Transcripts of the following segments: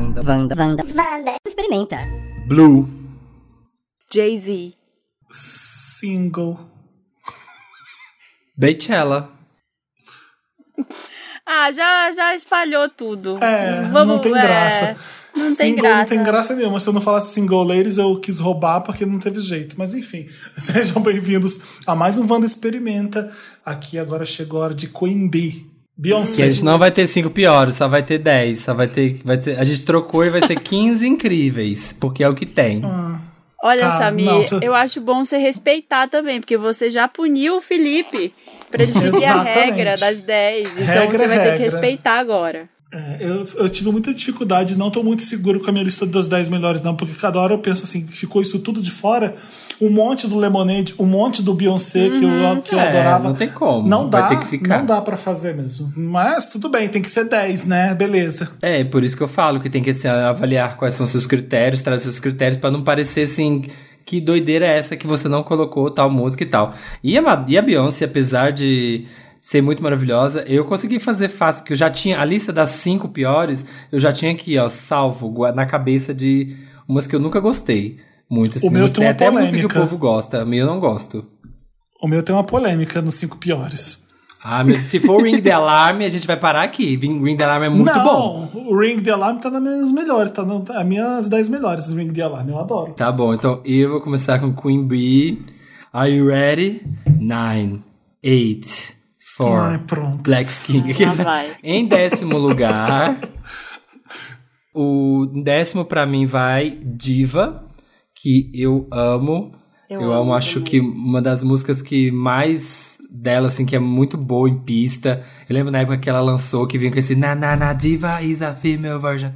Wanda, Wanda, Wanda, Wanda. Experimenta. Blue. Jay-Z. Single. Beychella. Ah, já, já espalhou tudo. É, Vamos, não tem é, graça. Não single tem graça. não tem graça nenhuma. Se eu não falasse single ladies, eu quis roubar porque não teve jeito. Mas enfim, sejam bem-vindos a mais um Wanda Experimenta. Aqui agora chegou a hora de Queen Bee. Beyoncé. Que a gente não vai ter cinco piores, só vai ter 10. Só vai ter, vai ter. A gente trocou e vai ser 15 incríveis, porque é o que tem. Olha, Tá, Samir, não, cê- eu acho bom você respeitar também, porque você já puniu o Felipe pra ele seguir a regra das 10. Então Regra você é vai ter que regra. respeitar agora. É, eu, eu tive muita dificuldade, não tô muito seguro com a minha lista das 10 melhores, não, porque cada hora eu penso assim, ficou isso tudo de fora. Um monte do Lemonade, um monte do Beyoncé que eu, que eu É, adorava. não tem como, Não vai dá, ter que ficar. Não dá pra fazer mesmo. Mas tudo bem, tem que ser 10, né? Beleza. É, por isso que eu falo que tem que assim, avaliar quais são os seus critérios, trazer seus critérios pra não parecer assim. Que doideira é essa que você não colocou tal música e tal. E a, e a Beyoncé, apesar de ser muito maravilhosa, eu consegui fazer fácil, que eu já tinha a lista das cinco piores, eu já tinha aqui, ó, salvo na cabeça de umas que eu nunca gostei. Muito assim. O meu tem uma até música que o polêmica. povo gosta, a minha eu não gosto. O meu tem uma polêmica nos cinco piores. Ah, meu, se for Ring the Alarm, a gente vai parar aqui. Ring Ring the Alarm é muito não, bom. o Ring the Alarm tá nas minhas melhores, tá nas minhas 10 melhores, o Ring the Alarm, eu adoro. Tá bom, então eu vou começar com Queen Bee. Are you ready? Nine, eight, four. Ai, pronto. Black King. Vai. em décimo lugar. O décimo pra mim vai Diva, que eu amo. Eu, Eu amo, amo acho que uma das músicas que mais dela, assim, que é muito boa em pista. Eu lembro na época que ela lançou, que vinha com esse Na Na Na Diva is a female version.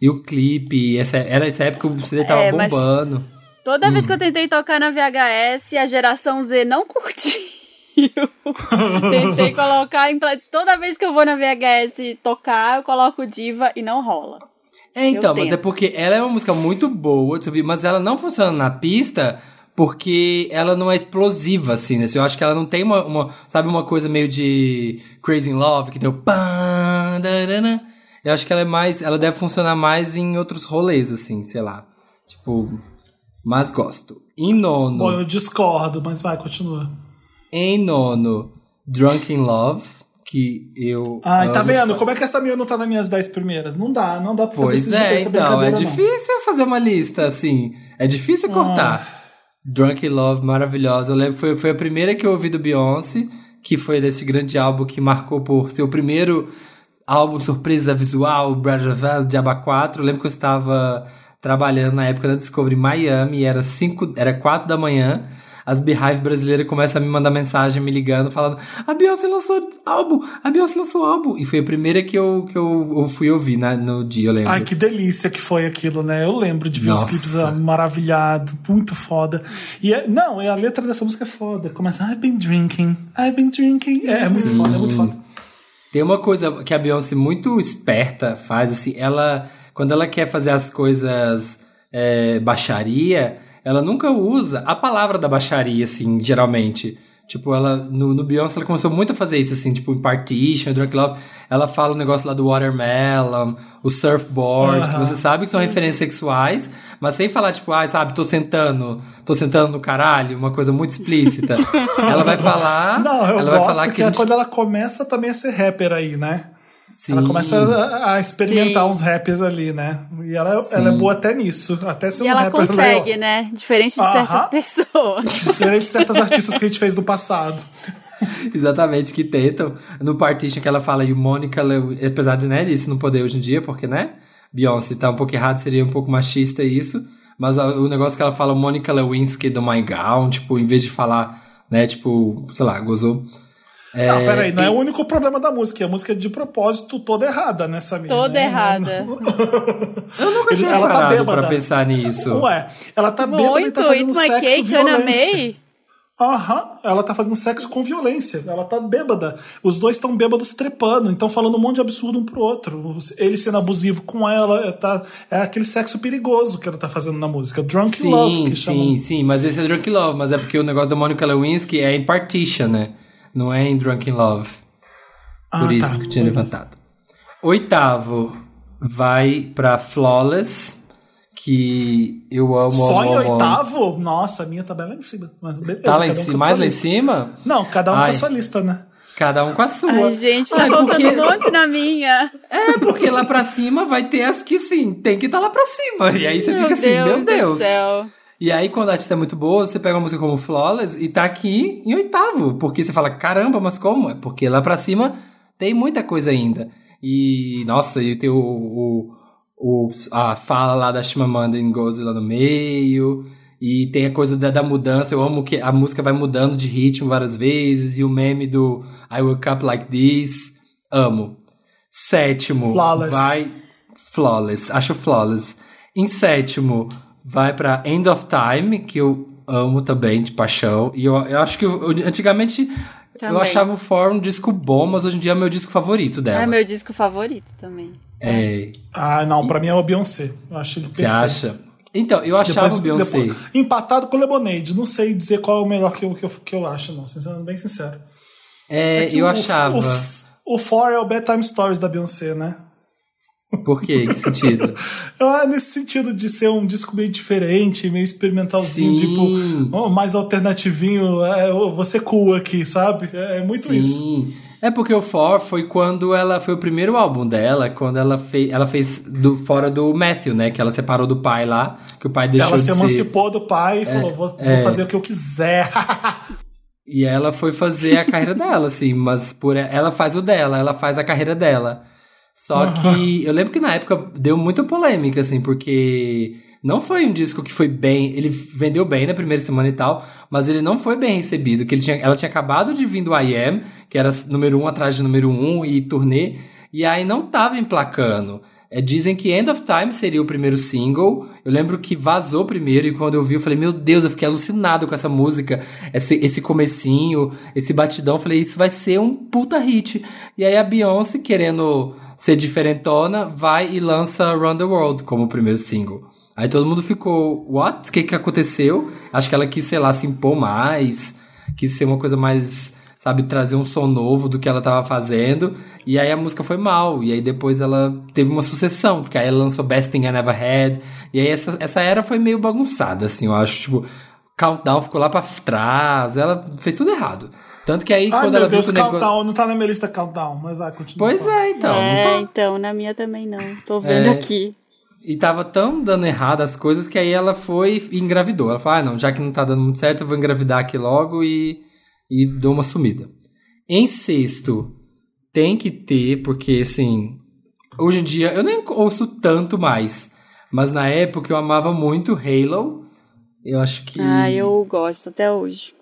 E o clipe, essa, era essa época que o CD tava Uhum. É, bombando. Toda vez Hum. que eu tentei tocar na VHS, a geração Z não curtiu. Tentei colocar em. Toda vez que eu vou na VHS tocar, eu coloco diva e não rola. É, então, mas é porque ela é uma música muito boa, mas ela não funciona na pista porque ela não é explosiva, assim, né? Eu acho que ela não tem uma, uma- sabe, uma coisa meio de Crazy in Love, que tem o pam, darana. Eu acho que ela é mais, ela deve funcionar mais em outros rolês, assim, sei lá. Tipo, mas gosto. Em nono, Bom, eu discordo, mas vai, continua. em nono, Drunk in Love, que eu Ai, tá vendo? Como é que essa minha não tá nas minhas 10 primeiras? Não dá, não dá pra fazer Pois é, essa então, é não. difícil fazer uma lista, assim. É difícil cortar. Drunk in Love, maravilhosa. Eu lembro que foi, foi a primeira que eu ouvi do Beyoncé, que foi desse grande álbum que marcou por ser o primeiro álbum surpresa visual, Brother Diaba 4. Eu lembro que eu estava trabalhando na época da Discovery Miami, era, cinco, era 4 da manhã. As Beehive brasileiras começam a me mandar mensagem, me ligando, falando: A Beyoncé lançou álbum, a Beyoncé lançou álbum. E foi a primeira que eu, que eu, eu fui ouvir na- no dia, eu lembro. Ai, que delícia que foi aquilo, né? Eu lembro de ver Nossa. os clipes ah, maravilhado, muito foda. E é- não, e a letra dessa música é foda. Começa, I've been drinking, I've been drinking. É, é muito foda, é muito foda. Tem uma coisa que a Beyoncé muito esperta faz, assim, ela, quando ela quer fazer as coisas é, baixaria, ela nunca usa a palavra da baixaria, assim, geralmente. Tipo, ela, no, no Beyoncé, ela começou muito a fazer isso, assim, tipo, em Partition, Drunk Love, ela fala o negócio lá do Watermelon, o surfboard, que você sabe que são referências sexuais, mas sem falar, tipo, ah, sabe, tô sentando, tô sentando no caralho, uma coisa muito explícita. ela vai falar, Não, eu ela vai gosto falar que, que a gente quando ela começa também a ser rapper aí, né? Sim. Ela começa a, a experimentar Sim. uns rappers ali, né? E ela, Sim. ela é boa até nisso. Até ser E um ela rapper consegue, legal. né? Diferente de certas pessoas. Diferente de certas artistas que a gente fez no passado. Exatamente, que tentam. No Partition que ela fala, e o Mônica, apesar de né, isso não poder hoje em dia, porque, né? Beyoncé tá um pouco errado, seria um pouco machista isso. Mas o negócio que ela fala, Mônica Lewinsky do My Gown, tipo, em vez de falar, né, tipo, sei lá, gozou. Não, peraí, não é e- o único problema da música. A música é de propósito toda errada, né, Samir? Toda né? errada. Eu nunca tinha Ela tá bêbada. pra pensar nisso. Ué, ela tá bêbada e Muito, tá fazendo My sexo Cake, violência. May. Aham, ela tá fazendo sexo com violência. Ela tá bêbada. Os dois estão bêbados trepando, então falando um monte de absurdo um pro outro. Ele sendo abusivo com ela, é, tá, é aquele sexo perigoso que ela tá fazendo na música. Drunk Sim, Love, que sim, chamam. sim, mas esse é Drunk Love, mas é porque o negócio da Monica Lewinsky é em Partition, né? Não é em Drunk in Love. Por Ah, isso tá, que eu tinha levantado. Oitavo, vai pra Flawless, que eu amo. Só amo, em amo, amo. oitavo? Nossa, a minha tá bem lá em cima. Mas beleza, Tá lá em cada um cima, com mais sua lá em lista. cima? Não, cada um com Ai. a sua lista, né? Cada um com a sua. Ai, gente, tá Ai, porque- um monte na minha. É, porque lá pra cima vai ter as que sim, tem que estar lá pra cima. E aí você meu fica assim, Deus meu do Deus. céu. E aí, quando a artista é muito boa, você pega uma música como Flawless e tá aqui em oitavo. Porque você fala, caramba, mas como? É porque lá pra cima tem muita coisa ainda. E, nossa, e tem o, o, o- a fala lá da Chimamanda Ngozi lá no meio. E tem a coisa da, da mudança. Eu amo que a música vai mudando de ritmo várias vezes. E o meme do I Woke Up Like This. Amo. Sétimo. Flawless. Vai. Flawless. Acho flawless. Em sétimo, vai pra End of Time, que eu amo também, de paixão. E eu, eu acho que eu- eu- antigamente eu Também. achava o For um disco bom, mas hoje em dia é meu disco favorito dela. É meu disco favorito também. É, Ah, não, pra mim é o Beyoncé. Eu acho ele você perfeito. acha? Então, eu achava Depois- o Beyoncé. depois- empatado com o Lemonade. Não sei dizer qual é o melhor que eu, que eu, que eu acho, não. Sendo bem sincero. É, É eu o- achava. O, o For é o Bedtime Stories da Beyoncé, né? Por quê? Que sentido? Ah, nesse sentido de ser um disco meio diferente, meio experimentalzinho, Sim. tipo, oh, mais alternativinho. É, você cool aqui, sabe? É, é muito isso. Sim. É porque o For foi quando ela. Foi o primeiro álbum dela, quando ela fez. Ela fez do, fora do Matthew, né? Que ela separou do pai lá, que o pai deixou Ela de se ser. emancipou do pai e falou: vou, vou é. fazer o que eu quiser. E ela foi fazer a carreira dela, assim, mas por ela faz o dela, ela faz a carreira dela. Só que eu lembro que na época deu muita polêmica, assim, porque não foi um disco que foi bem. Ele vendeu bem na primeira semana e tal, mas ele não foi bem recebido. Que ele tinha, ela tinha acabado de vir do I Am, que era número um atrás de número um e turnê, e aí não tava emplacando. É, dizem que End of Time seria o primeiro single. Eu lembro que vazou primeiro e quando eu vi, eu falei, meu Deus, eu fiquei alucinado com essa música, esse, esse comecinho, esse batidão. Eu falei, isso vai ser um puta hit. E aí a Beyoncé, querendo ser diferentona, vai e lança Run the World como primeiro single. Aí todo mundo ficou, what? O que que aconteceu? Acho que ela quis, sei lá, se impor mais, quis ser uma coisa mais, sabe, trazer um som novo do que ela tava fazendo. E aí a música foi mal. E aí depois ela teve uma sucessão, porque aí ela lançou Best Thing I Never Had. E aí essa, essa era foi meio bagunçada, assim, eu acho. Tipo, Countdown ficou lá pra trás, ela fez tudo errado. Tanto que aí Ai, quando meu ela viu Deus, que o negócio. Countdown. Não tá na minha lista Countdown, mas ah, continua. Pois é, então. é, tá- então, na minha também não. Tô vendo É. aqui. E tava tão dando errado as coisas que aí ela foi e engravidou. Ela falou: ah, não, já que não tá dando muito certo, eu vou engravidar aqui logo e, e dou uma sumida. Em sexto, tem que ter, porque assim, hoje em dia eu nem ouço tanto mais. Mas na época eu amava muito Halo. Eu acho que. Ah, eu gosto até hoje.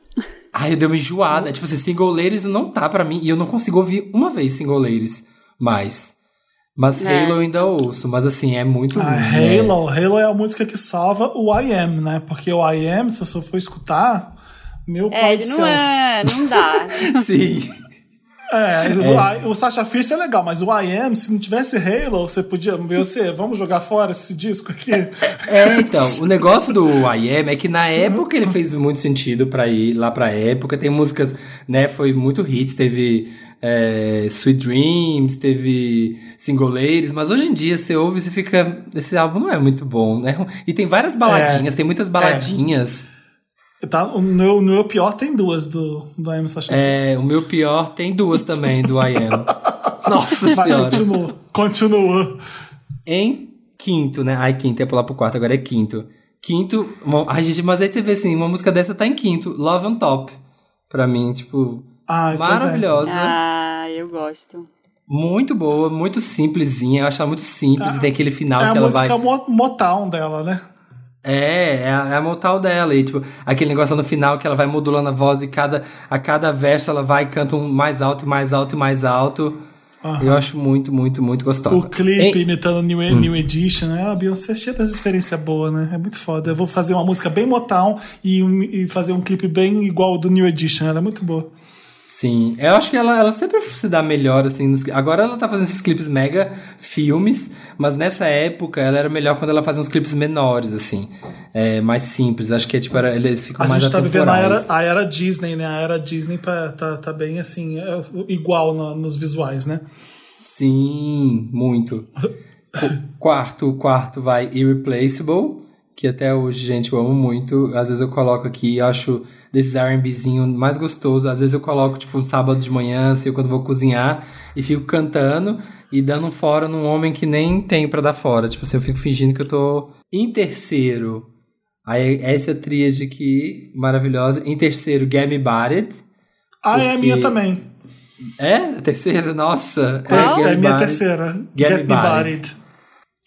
Ai, eu dei uma enjoada. Tipo assim, Single Ladies não tá pra mim. E eu não consigo ouvir uma vez Single Ladies mais. Mas É. Halo eu ainda ouço. Mas assim, é muito Ah, ruim. né? Halo, Halo é a música que salva o I Am, né? Porque o I Am, se você for escutar, meu É, pai ele do não céu. é. Não dá. Sim. É, o I- o, Sasha Fierce é legal, mas o I Am, se não tivesse Halo, você podia. Você, vamos jogar fora esse disco aqui? É, então, o negócio do I Am é que na época ele fez muito sentido pra ir lá pra época. Tem músicas, né? Foi muito hits, teve é, Sweet Dreams, teve Single Ladies, mas hoje em dia você ouve e você fica. Esse álbum não é muito bom, né? E tem várias baladinhas, tem muitas baladinhas. Tá, o meu, no meu pior tem duas do, do I Am Sasha É, o meu pior tem duas também do I Am. Nossa Vai, senhora. continua. Continua. Em quinto, né? Ai, quinto, ia pular pro quarto, agora é quinto. Quinto, ai, gente, mas aí você vê assim, uma música dessa tá em quinto, Love on Top. Pra mim, tipo, Ai, é. maravilhosa. Ah, eu gosto. Muito boa, muito simplesinha. Eu acho ela muito simples. e tem aquele final É a que ela música vai. Mo- Motown dela, né? É, é a, é a motal dela. E, tipo, aquele negócio no final que ela vai modulando a voz e cada, a cada verso ela vai e canta um mais alto e mais alto e mais alto. Eu acho muito, muito, muito gostosa. O clipe Em- imitando New, Hum. New Edition, né? A Beyoncé é cheia das experiências boas, né? É muito foda. Eu vou fazer uma música bem Motown e, e fazer um clipe bem igual ao do New Edition. Ela é muito boa. Sim, eu acho que ela, ela sempre se dá melhor, assim. nos- Agora ela tá fazendo esses clipes mega filmes, mas nessa época ela era melhor quando ela fazia uns clipes menores, assim. É, mais simples. Acho que é, tipo, era- eles ficam A mais gente tá vivendo a era, a era Disney, né? A era Disney tá, tá, tá bem assim, é, igual na- nos visuais, né? Sim, muito. Quarto, quarto vai Irreplaceable, que até hoje, gente, eu amo muito. Às vezes eu coloco aqui, acho desses R&Bzinho mais gostoso. Às vezes eu coloco, tipo, um sábado de manhã, assim, quando vou cozinhar, e fico cantando e dando um fora num homem que nem tem pra dar fora. Tipo assim, eu fico fingindo que eu tô em terceiro. Aí essa tríade aqui, maravilhosa. Em terceiro, Get Me Bodied. Ah, é a Porque- minha também. É? A terceira? Nossa. É, é a minha terceira. Get Get, Me Bodied.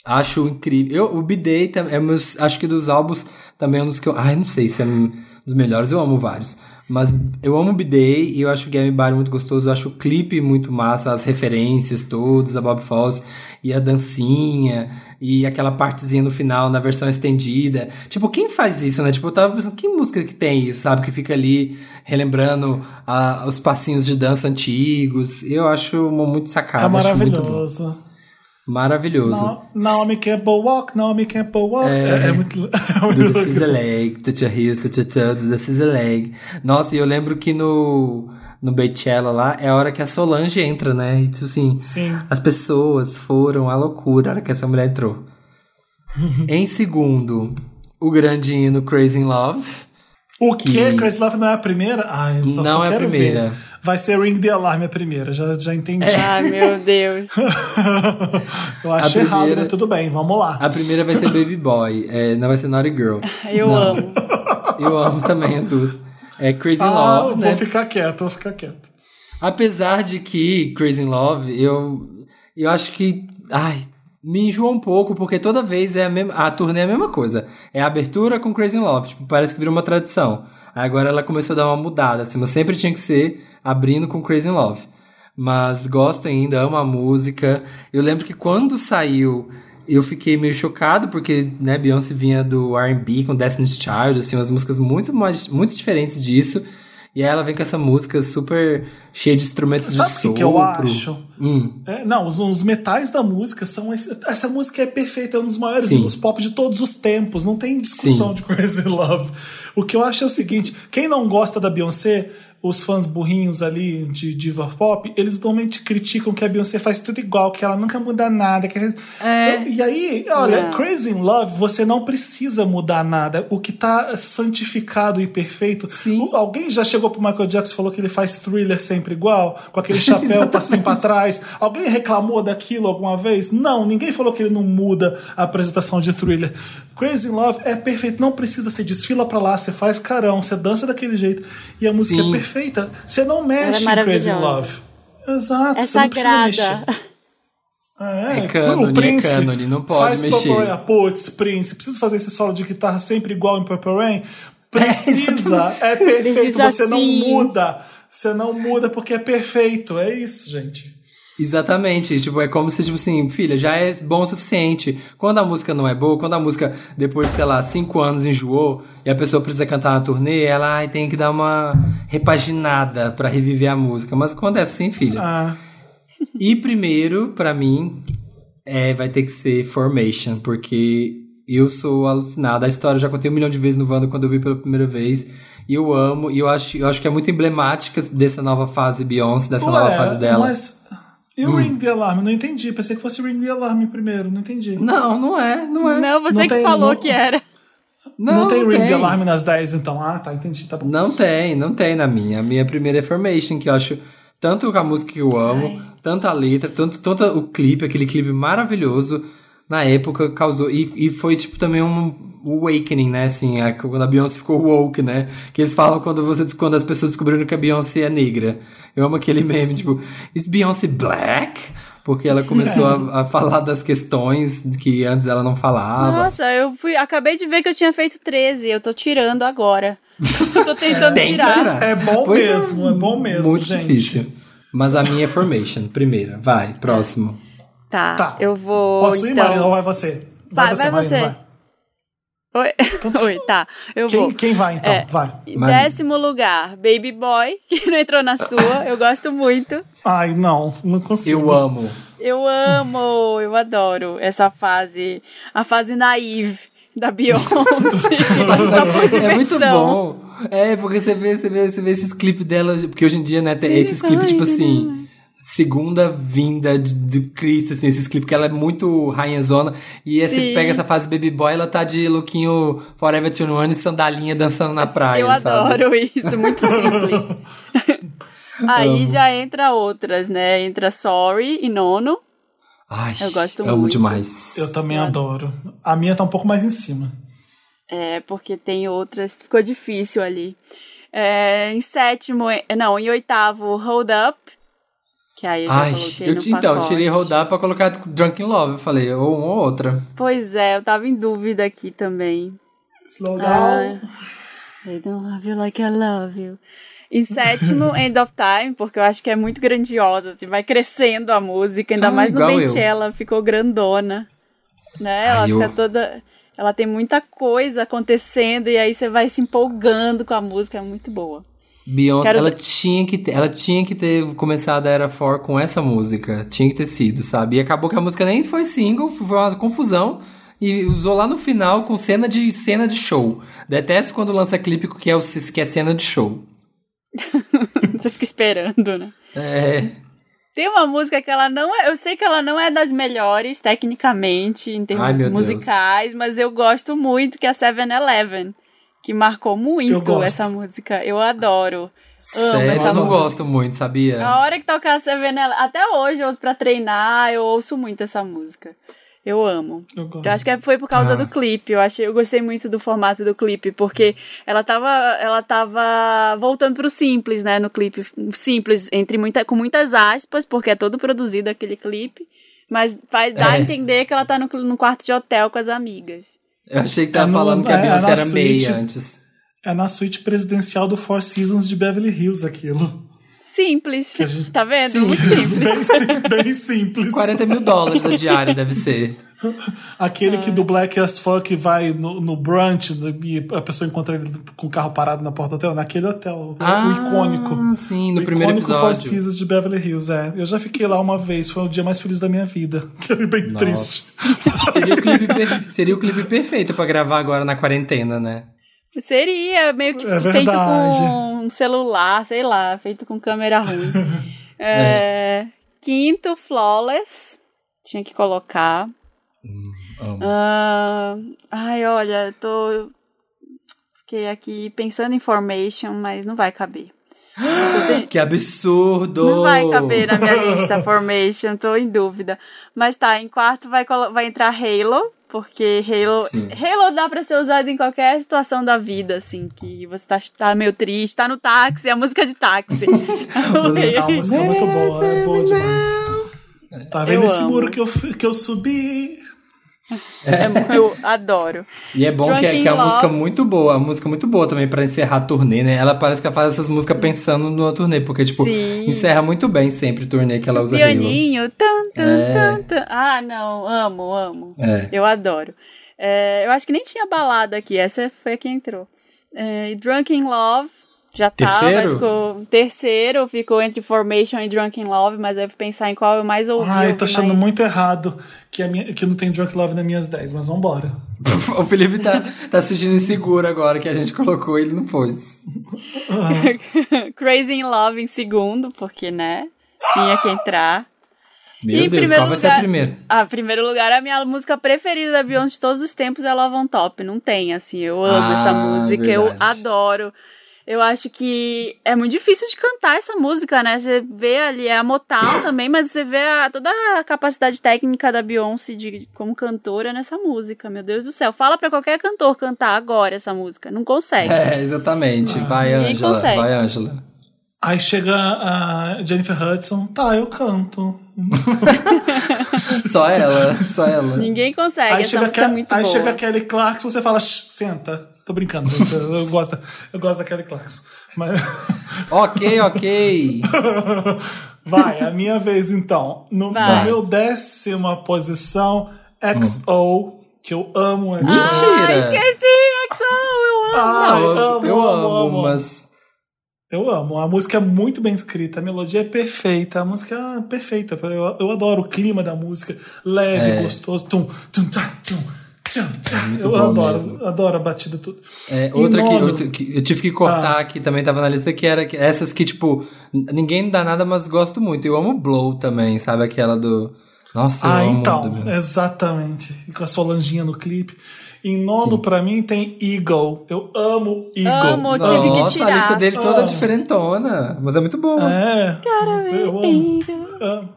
Acho incrível. Eu, o B-Day é meus, acho que dos álbuns também é um dos que eu. Ai, não sei se é um dos melhores, eu amo vários. Mas eu amo o B-Day e eu acho o Game Bar muito gostoso. Eu acho o clipe muito massa, as referências todas, a Bob Fosse e a dancinha e aquela partezinha no final na versão estendida. Tipo, quem faz isso, né? Tipo, eu tava pensando, que música que tem isso, sabe? Que fica ali relembrando ah, os passinhos de dança antigos. Eu acho muito sacada. É maravilhoso. Maravilhoso. Naomi Campbell Walk, Naomi Campbell Walk. É, é muito, é muito Do This is a legal. leg, touch your heels, touch your toe, do leg. Nossa, e eu lembro que no, no Beychella lá, é a hora que a Solange entra, né? E tipo assim, Sim. as pessoas foram à loucura a hora que essa mulher entrou. em segundo, o grande hino Crazy in Love. O que? Crazy Love não é a primeira? Ai, eu Não é a primeira. Ver. Vai ser Ring the Alarm a primeira, já, já entendi. Ai, meu Deus. eu acho A errado, primeira- mas tudo bem, vamos lá. A primeira vai ser Baby Boy, é, não vai ser Naughty Girl. Eu Não, amo. Eu amo também as duas. É Crazy Ah, Love, vou né? ficar quieto, vou ficar quieto. Apesar de que Crazy in Love, eu, eu acho que. Ai, me enjoa um pouco, porque toda vez é a mesma. A turnê é a mesma coisa. É a abertura com Crazy in Love. Tipo, parece que virou uma tradição. Agora ela começou a dar uma mudada, assim, mas sempre tinha que ser abrindo com Crazy in Love. Mas gosto ainda, amo a música. Eu lembro que quando saiu, eu fiquei meio chocado, porque, né, Beyoncé vinha do R&B com Destiny's Child, assim, umas músicas muito mais, muito diferentes disso. E aí ela vem com essa música super cheia de instrumentos Sabe de o sopro. que eu acho? Hum, É, não, os, os metais da música são. esse- essa música é perfeita, é um dos maiores Sim. hinos pop de todos os tempos. Não tem discussão Sim. de Crazy Love. O que eu acho é o seguinte: quem não gosta da Beyoncé, os fãs burrinhos ali de diva pop, eles normalmente criticam que a Beyoncé faz tudo igual, que ela nunca muda nada. Que... É. E aí, olha, Não. Crazy in Love, você não precisa mudar nada. O que tá santificado e perfeito. Sim. Alguém já chegou pro Michael Jackson e falou que ele faz thriller sempre igual, com aquele chapéu passinho pra trás. Alguém reclamou daquilo alguma vez? Não, ninguém falou que ele não muda a apresentação de thriller. Crazy in Love é perfeito, não precisa, você desfila pra lá, você faz carão, você dança daquele jeito e a música Sim. é perfeita. Você não mexe é em Crazy. Love. Exato, É você não precisa sagrada. mexer. É, É cânone, o Prince é cânone, não pode faz mexer. Purple Rain. Putz, Prince, precisa fazer esse solo de guitarra sempre igual em Purple Rain? Precisa, é perfeito, Precisa você não muda. Você não muda porque é perfeito, é isso, gente. Exatamente. Tipo, é como se, tipo assim, filha, já é bom o suficiente. Quando a música não é boa, quando a música, depois de, sei lá, cinco anos enjoou, e a pessoa precisa cantar na turnê, ela ai, tem que dar uma repaginada pra reviver a música. Mas quando é assim, filha. Ah, E primeiro, pra mim, é, vai ter que ser Formation, porque eu sou alucinada. A história eu já contei um milhão de vezes no Wanda quando eu vi pela primeira vez. E eu amo, e eu acho, eu acho que é muito emblemática dessa nova fase Beyoncé, dessa nova ué, fase dela. Mas. E o Ring the Alarm? Não entendi. Pensei que fosse Ring the Alarm primeiro, não entendi. Não, não é, não é. Não, você Não que tem- falou não- que era. Não, tem Ring the Alarm nas 10, então. Ah, tá, entendi, tá bom. Não tem, não tem na minha. A minha primeira é Formation, que eu acho tanto a música que eu amo, tanto a letra, tanto, tanto o clipe, aquele clipe maravilhoso na época causou. E, e foi tipo também um awakening, né? Assim, a, quando a Beyoncé ficou woke, né? Que eles falam quando, você, quando as pessoas descobriram que a Beyoncé é negra. Eu amo aquele meme, tipo, is Beyoncé black? Porque ela começou a, a falar das questões que antes ela não falava. Nossa, eu fui. Acabei de ver que eu tinha feito 13. Eu tô tirando agora. eu tô tentando que tirar. tirar. É bom Pois mesmo, é bom mesmo, Muito gente. difícil. Mas a minha é Formation, primeira. Vai, próximo. Tá, Tá. eu vou. Posso ir, então... Marina, ou vai você? Vai, vai Marina, você. Oi, Oi tá. Eu Quem, vou. quem vai, então? É. Vai. Décimo lugar, Baby Boy, que não entrou na sua. Eu gosto muito. Ai, não, não consigo. Eu amo. Eu amo, eu adoro essa fase, a fase naive da Beyoncé. Só por diversão. É muito bom. É, porque você vê, você vê, você vê esses clipes dela, porque hoje em dia, né, tem esses clipes tipo assim. Segunda vinda de, de Cristo, assim, esses clipes, que ela é muito rainhazona. E aí você pega essa fase baby boy, ela tá de lookinho Forever 21 e sandalinha dançando na praia, Eu sabe? adoro isso, muito simples. Aí já entra outras, né? Entra Sorry e Nono. Ai, Eu gosto amo muito. demais. Eu também adoro. A minha tá um pouco mais em cima. É, porque tem outras. Ficou difícil ali. É, em sétimo, não, em oitavo, Hold Up. Que aí eu já Ai, coloquei eu, no então, eu pacote. tirei rodar pra colocar Drunken Love. Eu falei, ou uma ou outra. Pois é, eu tava em dúvida aqui também. Slow down. Ah, They don't love you like I love you. Em sétimo, End of Time, porque eu acho que é muito grandiosa, assim, vai crescendo a música, ainda Ah, mais no igual eu. Benchella, ficou grandona. Né? Ela Ai, fica eu- toda. Ela tem muita coisa acontecendo e aí você vai se empolgando com a música, é muito boa. Beyoncé, Quero- ela tinha, que ter, ela tinha que ter começado a Era 4 com essa música. Tinha que ter sido, sabe? E acabou que a música nem foi single, foi uma confusão. E usou lá no final com cena de, cena de show. Detesto quando lança clipe que é, o, que é cena de show. você fica esperando, né? É. Tem uma música que ela não é. Eu sei que ela não é das melhores tecnicamente, em termos Ai, meu Deus. musicais, mas eu gosto muito, que é 7-Eleven. Que marcou muito essa música. Eu adoro. Amo Sério, essa eu não música. gosto muito, sabia? A hora que tocar 7-Eleven, até hoje eu uso pra treinar, eu ouço muito essa música. Eu amo. Eu gosto. Eu acho que foi por causa Ah. do clipe. Eu achei, eu gostei muito do formato do clipe, porque ela tava, ela tava voltando pro simples, né, no clipe, simples entre muita, com muitas aspas, porque é todo produzido aquele clipe, mas faz dá a É. entender que ela tá no, no quarto de hotel com as amigas. Eu achei que tava É no- falando que a é- é Beyoncé na era meia suíte. antes. É na suíte presidencial do Four Seasons de Beverly Hills aquilo. Simples. Gente- Tá vendo? Sim. Muito simples. Bem, bem simples. 40 mil dólares a diária deve ser. Aquele Ah. que do Black as Fuck vai no, no brunch e a pessoa encontra ele com o carro parado na porta do hotel. Naquele hotel. Ah, o icônico. sim, no o primeiro icônico Four episódio. Seasons de Beverly Hills, é. Eu já fiquei lá uma vez, foi o dia mais feliz da minha vida. Aquele bem Nossa. triste. Seria o, clipe per- seria o clipe perfeito pra gravar agora na quarentena, né? Seria meio que É feito com um celular, sei lá, feito com câmera ruim. É, Quinto, Flawless. Tinha que colocar. Amo. Ah, ai, olha, eu tô. Fiquei aqui pensando em Formation, mas não vai caber. Tenho- Que absurdo! Não vai caber na minha lista Formation, tô em dúvida. Mas tá, em quarto vai, vai entrar Halo, porque Halo, Sim. Halo dá pra ser usado em qualquer situação da vida, assim, que você tá, tá meio triste, tá no táxi, é música de táxi. É uma música muito boa, é boa demais. Tá vendo Eu esse amo. muro que eu, que eu subi? É, eu adoro. E é bom que, é- Drunk que é uma música muito boa, a música muito boa também pra encerrar a turnê, né? Ela parece que ela faz essas músicas pensando numa turnê, porque, tipo, Sim. encerra muito bem sempre turnê que ela usa. Pianinho, tan, tan, É. tan, tan. Ah, não, amo, amo. É. Eu adoro. É, eu acho que nem tinha balada aqui, essa foi a que entrou. É, Drunk in Love, já tava, Terceiro? ficou terceiro, ficou entre Formation e Drunk in Love, mas aí eu fui pensar em qual eu mais ouvi. Ai, ouvi tô achando mais. muito errado que, a minha, que não tem Drunk Love nas minhas 10, mas vambora. o Felipe tá, tá assistindo inseguro agora, que a gente colocou ele não pôs. Crazy in Love em segundo, porque, né, tinha que entrar. Meu E em Deus, primeiro qual vai ser a lugar- primeira? Ah, em primeiro lugar, a minha música preferida da Beyoncé de todos os tempos é Love on Top. Não tem, assim, eu amo Ah, essa música, eu verdade. adoro. Eu acho que é muito difícil de cantar essa música, né? Você vê ali, é a Motown também, mas você vê a- toda a capacidade técnica da Beyoncé de, como cantora nessa música. Meu Deus do céu. Fala pra qualquer cantor cantar agora essa música. Não consegue. É, exatamente. Vai, Ninguém Angela. consegue. Vai, Angela. Aí chega a Jennifer Hudson, tá, eu canto. Só ela, só ela. Ninguém consegue. aí essa chega, música é muito aí boa. chega a Kelly Clarkson, você fala, "Shh, senta. Tô brincando, eu, eu gosto, eu gosto da Kelly Clarkson. Mas Ok, ok. vai, a minha vez então. No, no meu décima posição, XO, que eu amo XO. Ah, Mentira. esqueci, EXO, eu amo. Não, eu, amo, eu amo, amo, amo. mas. Eu amo. A música é muito bem escrita, a melodia é perfeita, a música é perfeita. Eu, eu adoro o clima da música, leve, É. gostoso. Tum, tum, tum, tchau. É muito eu adoro, mesmo. adoro a batida tudo. É, outra que, outra que eu tive que cortar Ah. que também tava na lista, que era que- essas que, tipo, ninguém dá nada, mas gosto muito. Eu amo Blow também, sabe? Aquela do. Nossa, eu Ah, amo então, exatamente. E com a Solanginha no clipe. Em nono, pra mim, tem Eagle. Eu amo Eagle. Amo, tive que Nossa, tirar. a lista dele toda Ah. diferentona, mas é muito boa. É. eu amo. amo.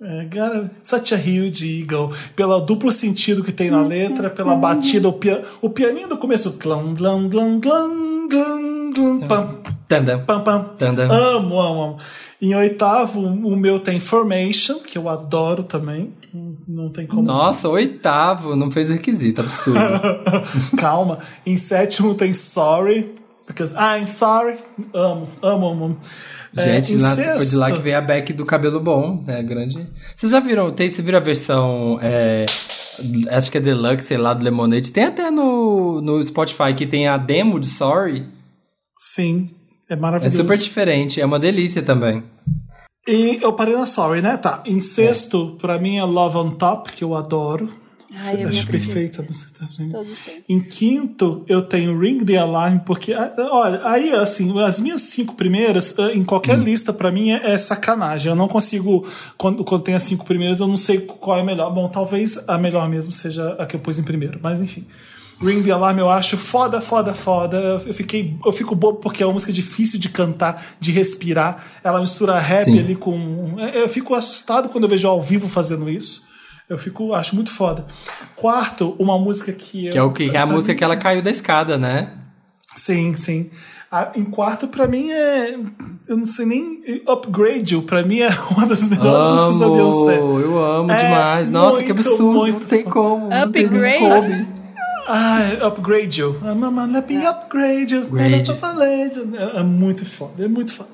É, cara, such a huge eagle. Pelo duplo sentido que tem na letra, pela batida, o, pia o pianinho do começo. Glum, glum, glum, glum, glum, glum, pam, Tandam. pam, pam. Tandam. Amo, amo, amo. Em oitavo, o meu tem Formation, que eu adoro também. Não tem como. Nossa, oitavo, não fez requisito, absurdo. Calma. Em sétimo tem Sorry. Because I'm sorry. Amo, amo, amo. É, Gente, em lá, foi de lá que veio a Beck do cabelo bom, né? Grande. Vocês já viram? Tem, você viram a versão. é, acho que é Deluxe, sei lá, do Lemonade. Tem até no, no Spotify que tem a demo de Sorry. Sim, é É maravilhoso. super diferente, é uma delícia também. E eu parei na Sorry, né? Tá. Em sexto, pra mim é Love on Top, que eu adoro. Ai, é Acho perfeita a música também. Todos. Em quinto, eu tenho Ring the Alarm, porque, ah, olha, aí, assim, as minhas cinco primeiras, ah, em qualquer lista, pra mim, é, é sacanagem. Eu não consigo, quando, quando tem as cinco primeiras, eu não sei qual é a melhor. Bom, talvez a melhor mesmo seja a que eu pus em primeiro, mas enfim. Ring the Alarm eu acho foda, foda, foda. Eu fiquei, eu fico bobo porque é uma música difícil de cantar, de respirar. Ela mistura rap Sim. ali com. Eu fico assustado quando eu vejo ao vivo fazendo isso. Eu fico, acho muito foda. Quarto, uma música que eu. Que é, o que, que é a música que ela caiu da escada, né? Sim, sim. A- em quarto, pra mim, é. Eu não sei nem. Upgrade You, pra mim, é uma das melhores músicas da Beyoncé. Amo, eu amo É demais. Nossa, que muito, absurdo. muito não tem como. não tem Upgrade? como. Ah, é Upgrade You. Ah, Mama, let me upgrade you. Upgrade. Upgrade. É, é muito foda, é muito foda.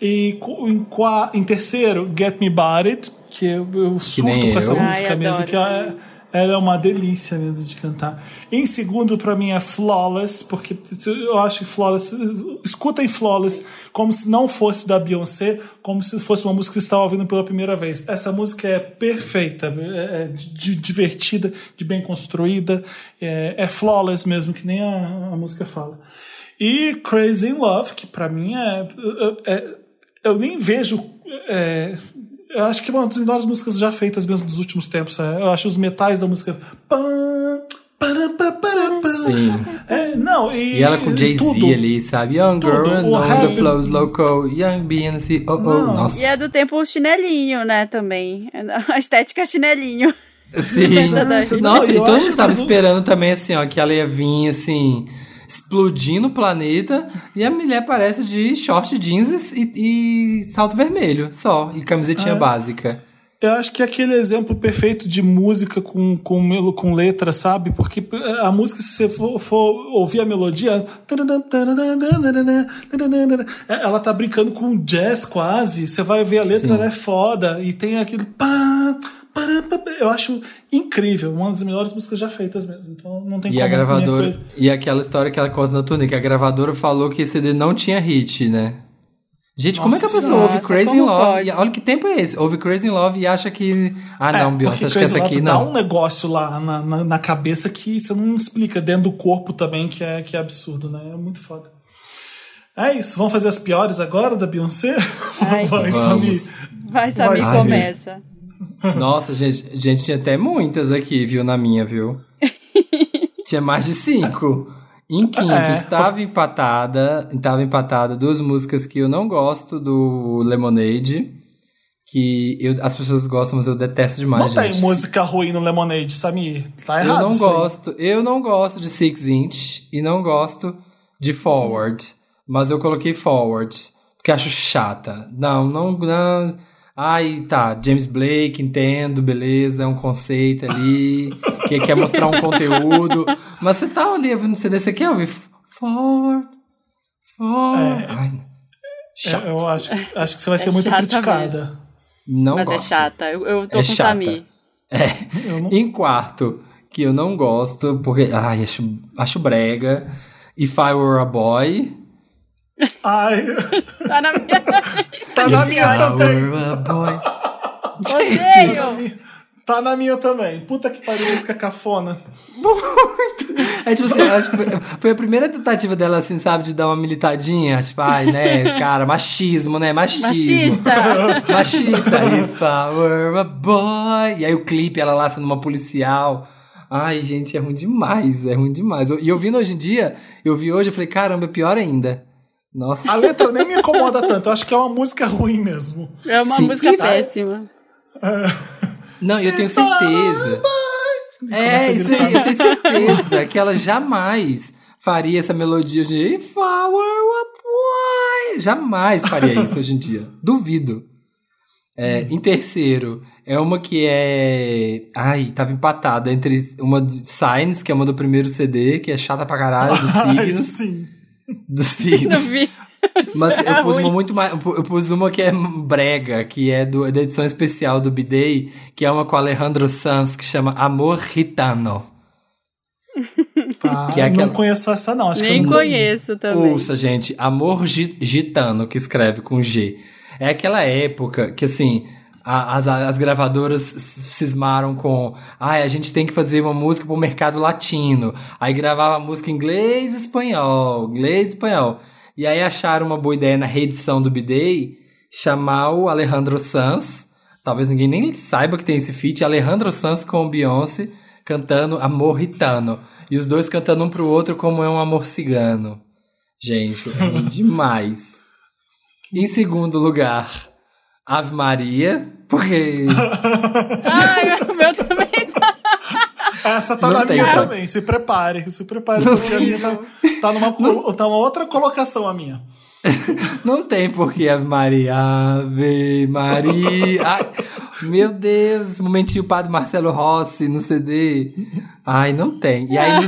E em, qua- em terceiro, Get Me Bodied, que eu, eu surto com essa eu. música Ai, mesmo, adoro que é, ela é uma delícia mesmo de cantar. Em segundo, pra mim, é Flawless, porque eu acho que Flawless. Escutem Flawless como se não fosse da Beyoncé, como se fosse uma música que você estava ouvindo pela primeira vez. Essa música é perfeita, é, é di- divertida, de bem construída, é, é Flawless mesmo, que nem a, a música fala. E Crazy in Love, que pra mim é. é- eu nem vejo. é, eu acho que é uma das melhores músicas já feitas mesmo dos últimos tempos. é, eu acho os metais da música. Sim. É, não, e, E ela com Jay-Z ali, sabe? Young girl, Tudo. and O on the flows loco, young BNC, oh oh. Não. Nossa. E é do tempo chinelinho, né, também. A estética chinelinho. Sim. Nossa, e Eu todo mundo tava esperando também, assim, ó, que ela ia vir, assim, explodindo o planeta. E a mulher parece de short jeans e, e salto vermelho, só. E camisetinha É. básica. Eu acho que é aquele exemplo perfeito de música com, com, melo, com letra, sabe? Porque a música, se você for, for ouvir a melodia. Ela tá brincando com jazz quase. Você vai ver a letra, Sim. ela é foda. E tem aquele. pá. Eu acho incrível. Uma das melhores músicas já feitas mesmo. Então não tem E como. a gravadora. E aquela história que ela conta na turnê, que a gravadora falou que esse CD não tinha hit, né? Gente, como é que a Nossa pessoa ouve Nossa, Crazy Love? E olha que tempo é esse? Ouve Crazy in Love e acha que. Ah, não, É, Beyoncé, acho que essa Crazy aqui Love não. Dá um negócio lá na, na, na cabeça que você não explica, dentro do corpo também, que é, que é absurdo, né? É muito foda. É isso, vamos fazer as piores agora da Beyoncé? Ai, Vai, vamos. Samir. Vai, Samir, Vai, começa. Nossa, gente, gente, tinha até muitas aqui, viu, na minha, viu? tinha mais de cinco. Em quinto, É. estava empatada, estava empatada duas músicas que eu não gosto do Lemonade, que eu- as pessoas gostam, mas eu detesto demais, Não gente. tem música ruim no Lemonade, Samir. Tá errado. Eu não aí. gosto, eu não gosto de Six Inch e não gosto de Forward, mas eu coloquei Forward porque acho chata. Não, não, não. Ai, tá, James Blake, entendo, beleza, é um conceito ali, que quer mostrar um conteúdo, mas você tá ali ouvindo CD, você quer ouvir Forward, Forward. Ai, chato. É, eu acho, acho que você vai ser É muito chata criticada. Não Mas gosto. é chata. Eu, eu tô É com chata. Samir. Eu não... Em quarto, que eu não gosto, porque ai, acho, acho brega. If I Were a Boy. Ai, Tá na minha lista Tá na minha também. Odeio! Tá na minha também. Puta que pariu, música cafona. É tipo assim, acho que foi, foi a primeira tentativa dela, assim, sabe, de dar uma militadinha. Tipo, ai, né, cara, machismo, né? Machismo. Machista. Machista. If I were a boy. E aí o clipe, ela lá sendo uma policial. Ai, gente, é ruim demais, é ruim demais. E eu vindo hoje em dia, eu vi hoje, eu falei, caramba, é pior ainda. Nossa. A letra nem me incomoda tanto. Eu acho que é uma música ruim mesmo. É uma Sim. música E- péssima. Não, eu tenho certeza. É, isso aí, eu tenho certeza que ela jamais faria essa melodia de If I were a boy. Jamais faria isso hoje em dia. Duvido. É, em terceiro, é uma que é. Ai, tava empatada entre uma de Signs, que é uma do primeiro CD, que é chata pra caralho, dos Ai, signos. sim. Dos Não vi. Mas É eu pus ruim. uma muito mais. Eu pus uma que é brega, que é do, da edição especial do B-Day, que é uma com Alejandro Sanz, que chama Amor Gitano. Tá, Que é aquela- Não conheço essa, não. Acho que Nem eu não conheço também. Ouça, gente, Amor Gi- Gitano, que escreve com G. É aquela época que, assim, a- as, as gravadoras cismaram com. Ai, a gente tem que fazer uma música pro mercado latino. Aí gravava música em inglês e espanhol. Inglês e espanhol. E aí acharam uma boa ideia na reedição do B-Day chamar o Alejandro Sanz. Talvez ninguém nem saiba que tem esse feat. Alejandro Sanz com Beyoncé cantando Amor Ritano. E os dois cantando um pro outro como é um amor cigano. Gente, é demais. Em segundo lugar, Ave Maria, porque. Ai, o meu também tá. Essa tá Não na tem, minha tá? também. Se prepare, se prepare, porque a minha tá, tá, numa, colo- tá uma outra colocação a minha. Não tem porque Ave Maria. Ave Maria. Meu Deus, momentinho Padre Marcelo Rossi no CD. Ai, não tem. E aí,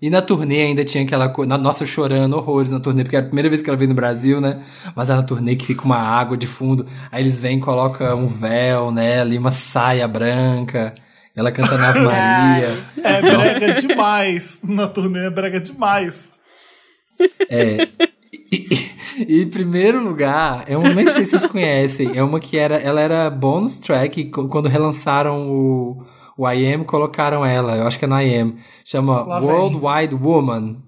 e, e na turnê ainda tinha aquela coisa. Nossa, chorando horrores na turnê, porque é a primeira vez que ela veio no Brasil, né? Mas é na turnê que fica uma água de fundo. Aí eles vêm e colocam um véu nela e uma saia branca. Ela canta na Ave Maria. É brega demais. Na turnê é brega demais. É. E, e- e em primeiro lugar, é um, nem sei se vocês conhecem, é uma que era, ela era bonus track e quando relançaram o, o I Am, colocaram ela, eu acho que é no I Am, chama Lá. World Wide Woman.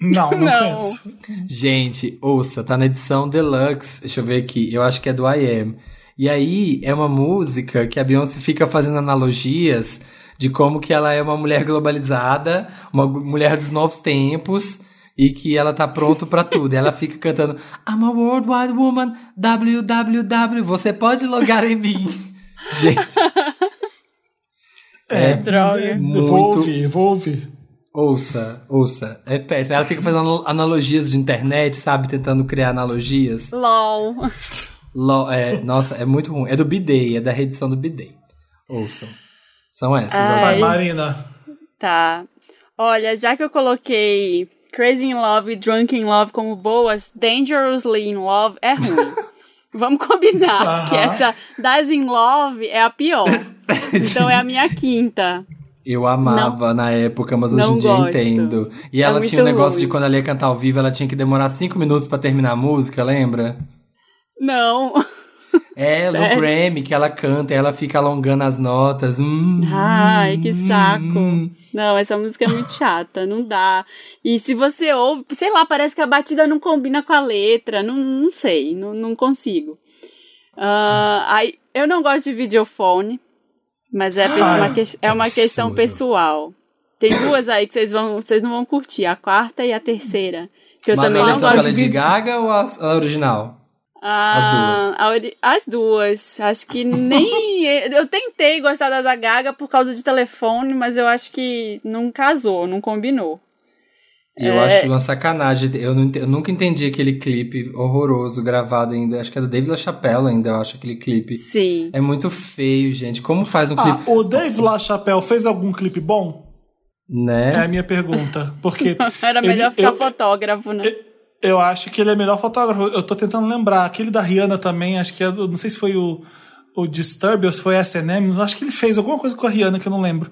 Não, não, Não. conheço. Gente, ouça, tá na edição deluxe, deixa eu ver aqui, eu acho que é do I Am. E aí é uma música que a Beyoncé fica fazendo analogias de como que ela é uma mulher globalizada, uma mulher dos novos tempos e que ela tá pronto pra tudo. E ela fica cantando I'm a worldwide woman, www, você pode logar em mim. Gente, É, Droga. Eu Muito- Vou ouvir, vou ouvir. ouça, ouça, é péssimo. Ela fica fazendo analogias de internet, sabe, tentando criar analogias. LOL. Lo- é, nossa, é muito ruim. É do Bidet, é da reedição do Bidet. Ouçam. São essas. As- Vai, Ai. Marina. Tá. Olha, já que eu coloquei Crazy in Love e Drunk in Love como boas, Dangerously in Love é ruim. Vamos combinar Aham. que essa Das in Love é a pior. Então é a minha quinta. Eu amava na época, mas hoje Não em dia gosto. entendo. E É ela tinha um negócio ruim. de quando ela ia cantar ao vivo, ela tinha que demorar cinco minutos pra terminar a música, lembra? Não. É, no Sério? Grammy que ela canta, ela fica alongando as notas. Hum, Ai, que saco. hum. Não, essa música é muito chata, não dá. E se você ouve, sei lá, parece que a batida não combina com a letra, não, não sei, não, não consigo. Ah, aí, eu não gosto de videofone, mas é, pe- uma, que- é uma que questão absurdo. pessoal. Tem duas aí que vocês, vão, vocês não vão curtir, a quarta e a terceira. Que eu Mas também não com a gosto. Lady Gaga ou a, a original? Ah, a ori- As duas. Acho que nem. eu tentei gostar da da Gaga por causa de telefone, mas eu acho que não casou, não combinou. Eu É. acho uma sacanagem. Eu, não eu nunca entendi aquele clipe horroroso gravado ainda. Acho que é do David LaChapelle ainda, eu acho, aquele clipe. Sim. É muito feio, gente. Como faz um Ah, clipe, o Dave LaChapelle fez algum clipe bom? É né? a minha pergunta. Porque Era ele- melhor ficar eu, fotógrafo, né? Eu acho que ele é melhor fotógrafo. Eu tô tentando lembrar. Aquele da Rihanna também, acho que é não sei se foi o, o Disturb ou se foi S&M, mas acho que ele fez alguma coisa com a Rihanna que eu não lembro.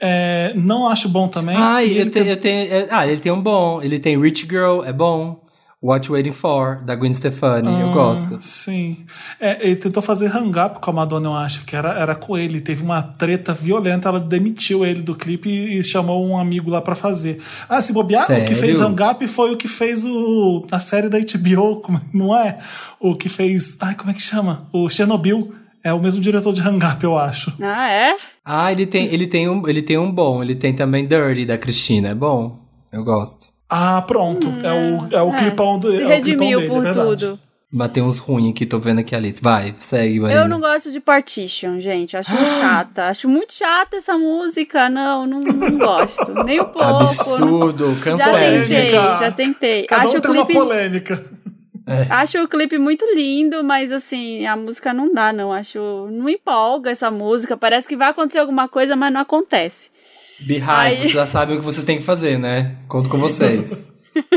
É, não acho bom também. Ah, ele te- tem- eu tenho. é- ah, ele tem um bom. Ele tem Rich Girl, é bom. What You Waiting For, da Gwen Stefani. eu gosto. Sim. É, ele tentou fazer hang up com a Madonna, eu acho, que era, era com ele. Teve uma treta violenta, ela demitiu ele do clipe e, e chamou um amigo lá pra fazer. Ah, se bobear, o que Sério? fez hang up foi o que fez o, a série da HBO, como- não é? O que fez. Ai, como é que chama? O Chernobyl. É o mesmo diretor de hang up, eu acho. Ah, é? Ah, ele tem, ele, tem um, ele tem um bom. Ele tem também Dirty, da Cristina. É bom. Eu gosto. Ah, pronto. é o, é o clipão do. Se é o clipão redimiu dele, é por verdade. tudo. Bateu uns ruins aqui, tô vendo aqui a lista. Vai, segue, Marina. Eu não gosto de Partition, gente. Acho chata. Acho muito chata essa música. Não, não, não gosto. Nem um pouco. Absurdo, Já cancela. tentei, Polêmica. já tentei. Cada acho um o tem uma clipe, polêmica. acho o clipe muito lindo, mas assim, a música não dá, não. Acho. Não empolga essa música. Parece que vai acontecer alguma coisa, mas não acontece. Behind, vocês já sabem o que vocês têm que fazer, né? Conto com vocês.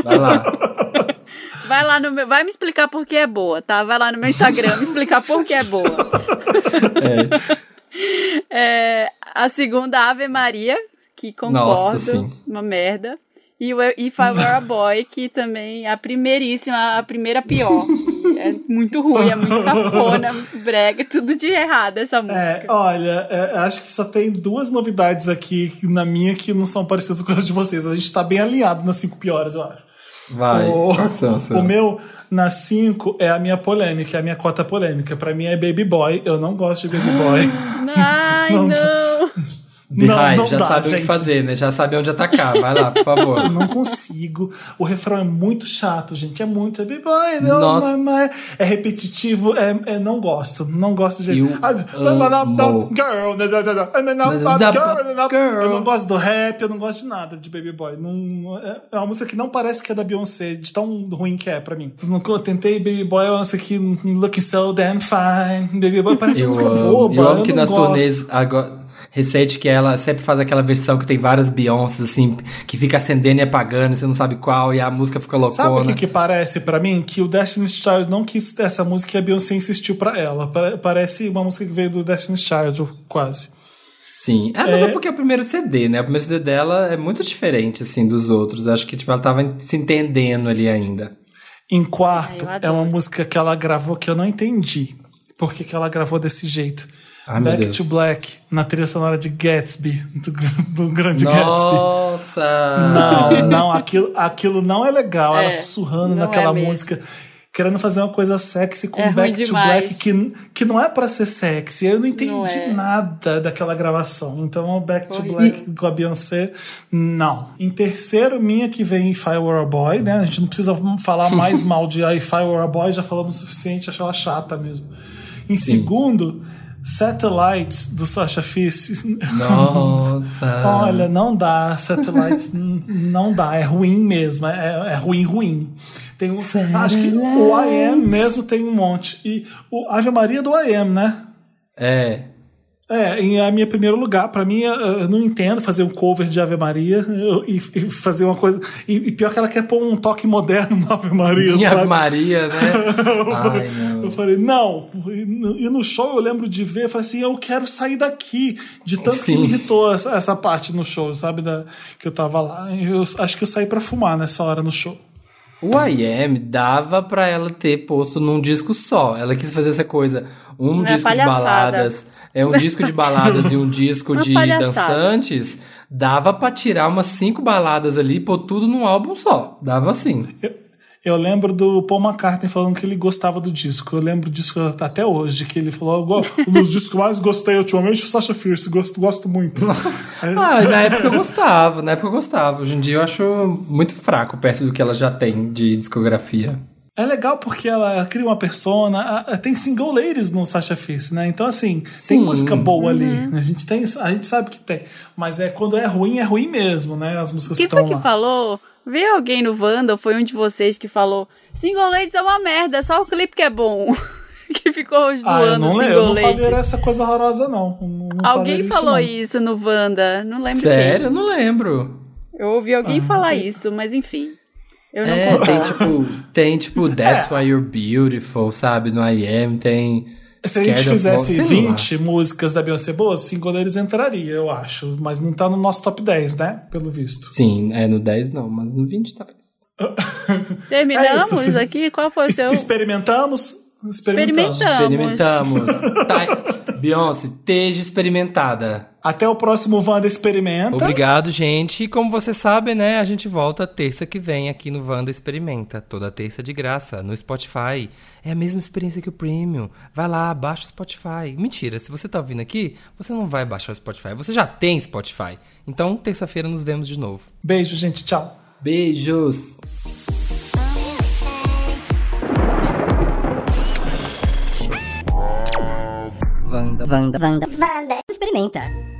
Vai lá. Vai lá no meu. Vai me explicar por que é boa, tá? Vai lá no meu Instagram me explicar por que é boa. É, a segunda, Ave Maria, que Nossa, concordo, sim. uma merda. E o If I Were a Boy, que também é a primeiríssima, a primeira pior. É muito ruim, é muito cafona, muito brega, tudo de errado essa É, música. olha, é, acho que só tem duas novidades aqui na minha que não são parecidas com as de vocês. A gente tá bem alinhado nas cinco piores, eu acho. Vai. O, são, são? o meu, nas cinco, é a minha polêmica, é a minha cota polêmica. Pra mim é Baby Boy. Eu não gosto de Baby Boy. Ai, não- não. Behind, não, não já dá, sabe o gente. que fazer, né? Já sabe onde atacar. Vai lá, por favor. Eu não consigo. O refrão é muito chato, gente. É muito. Baby Boy, não, Nossa. mamãe. É repetitivo. É, é- não gosto. Não gosto de. Eu amo. Girl. Eu não gosto do rap, eu não gosto de nada de Baby Boy. Não, é é uma música que não parece que é da Beyoncé, de tão ruim que é pra mim. Eu eu tentei Baby Boy, é uma música que looking so damn fine. Baby Boy parece Eu música amo, boba. eu amo que não nas gosto. turnês agora, recente que ela sempre faz aquela versão que tem várias Beyoncé, assim, que fica acendendo e apagando, você não sabe qual, e a música fica Sabe o loucona. que, que parece pra mim? Que o Destiny's Child não quis essa música e a Beyoncé insistiu pra ela. Pare- Parece uma música que veio do Destiny's Child, quase. Sim. É, mas É. é porque é o primeiro CD, né? O primeiro CD dela é muito diferente, assim, dos outros. Acho que, tipo, ela tava se entendendo ali ainda. Em quarto, Ai, eu é uma música que ela gravou que eu não entendi. Por que, que ela gravou desse jeito? Ai, meu Back to Black, na trilha sonora de Gatsby, do, do grande Gatsby. Nossa! Não, não, aquilo, aquilo não é legal. Ela É, sussurrando não naquela é música, querendo fazer uma coisa sexy com É Back to demais. Black, que, que não é pra ser sexy. Eu não entendi Não é. nada daquela gravação. Então, o Back to Horrível. Black com a Beyoncé, não. Em terceiro, minha que vem If I Were a Boy, né? A gente não precisa falar mais mal de If I Were a Boy, já falamos o suficiente, acho ela chata mesmo. Em segundo, Satellites, do Sasha Fierce. Nossa! Olha, não dá, Satellites não dá, é ruim mesmo, é, é ruim, ruim. Tem um, acho que o I Am mesmo tem um monte. E o Ave Maria do I Am, né? É. É, em a minha primeiro lugar, pra mim, eu, eu não entendo fazer um cover de Ave Maria eu- e, e fazer uma coisa. E, e pior que ela quer pôr um toque moderno no Ave Maria, Minha sabe? Maria, né? Ai, não. Eu falei, não. E no- show eu lembro de ver, eu falei assim, eu quero sair daqui. De tanto que Sim. me irritou essa, essa parte no show, sabe? Da, que eu tava lá. Eu acho que eu saí pra fumar nessa hora no show. O IM dava pra ela ter posto num disco só. Ela quis fazer essa coisa. Um É disco de baladas. É um disco de baladas e um disco Uma de palhaçada. dançantes. Dava pra tirar umas cinco baladas ali e pôr tudo num álbum só. Dava assim. Eu, eu lembro do Paul McCartney falando que ele gostava do disco. Eu lembro disso até hoje, que ele falou: "Eu go- um dos discos que eu mais gostei ultimamente o Sasha Fierce, gosto, gosto muito. Ah, na época eu gostava, na época eu gostava. Hoje em dia eu acho muito fraco perto do que ela já tem de discografia. É legal porque ela cria uma persona. Tem single ladies no Sasha Fierce, né? Então, assim, tem Sim. música boa ali. Uhum. A gente, tem, a gente sabe que tem. Mas é quando é ruim, é ruim mesmo, né? As músicas Quem estão foi que lá. falou? Veio alguém no Wanda, ou foi um de vocês que falou Single Ladies é uma merda, só o clipe que é bom. que ficou Ah, eu zoando não, lembro, Single eu não falei essa coisa horrorosa, não. Não- não Alguém falei falou não. isso no Wanda, não lembro Sério? Eu não lembro. quem. Eu ouvi alguém Ah, falar isso, mas enfim. Eu não É, concordo. tem tipo, tem tipo That's Why You're Beautiful, sabe? No IM tem. Se a gente fizesse Love, sei lá. 20 músicas da Beyoncé boas, cinco deles entraria, eu acho. Mas não tá no nosso top 10, né? Pelo visto. Sim, é no 10 não, mas no 20 talvez. Terminamos É isso, fiz- aqui? Qual foi o seu? Experimentamos. Experimentamos. Experimentamos. tá. Beyoncé, esteja experimentada. Até o próximo Wanda Experimenta. Obrigado, gente. E como você sabe, né, a gente volta terça que vem aqui no Wanda Experimenta. Toda terça de graça, no Spotify. É a mesma experiência que o Premium. Vai lá, baixa o Spotify. Mentira, se você tá ouvindo aqui, você não vai baixar o Spotify. Você já tem Spotify. Então, terça-feira nos vemos de novo. Beijo, gente. Tchau. Beijos! Vanda, Vanda, Vanda, Vanda. Experimenta.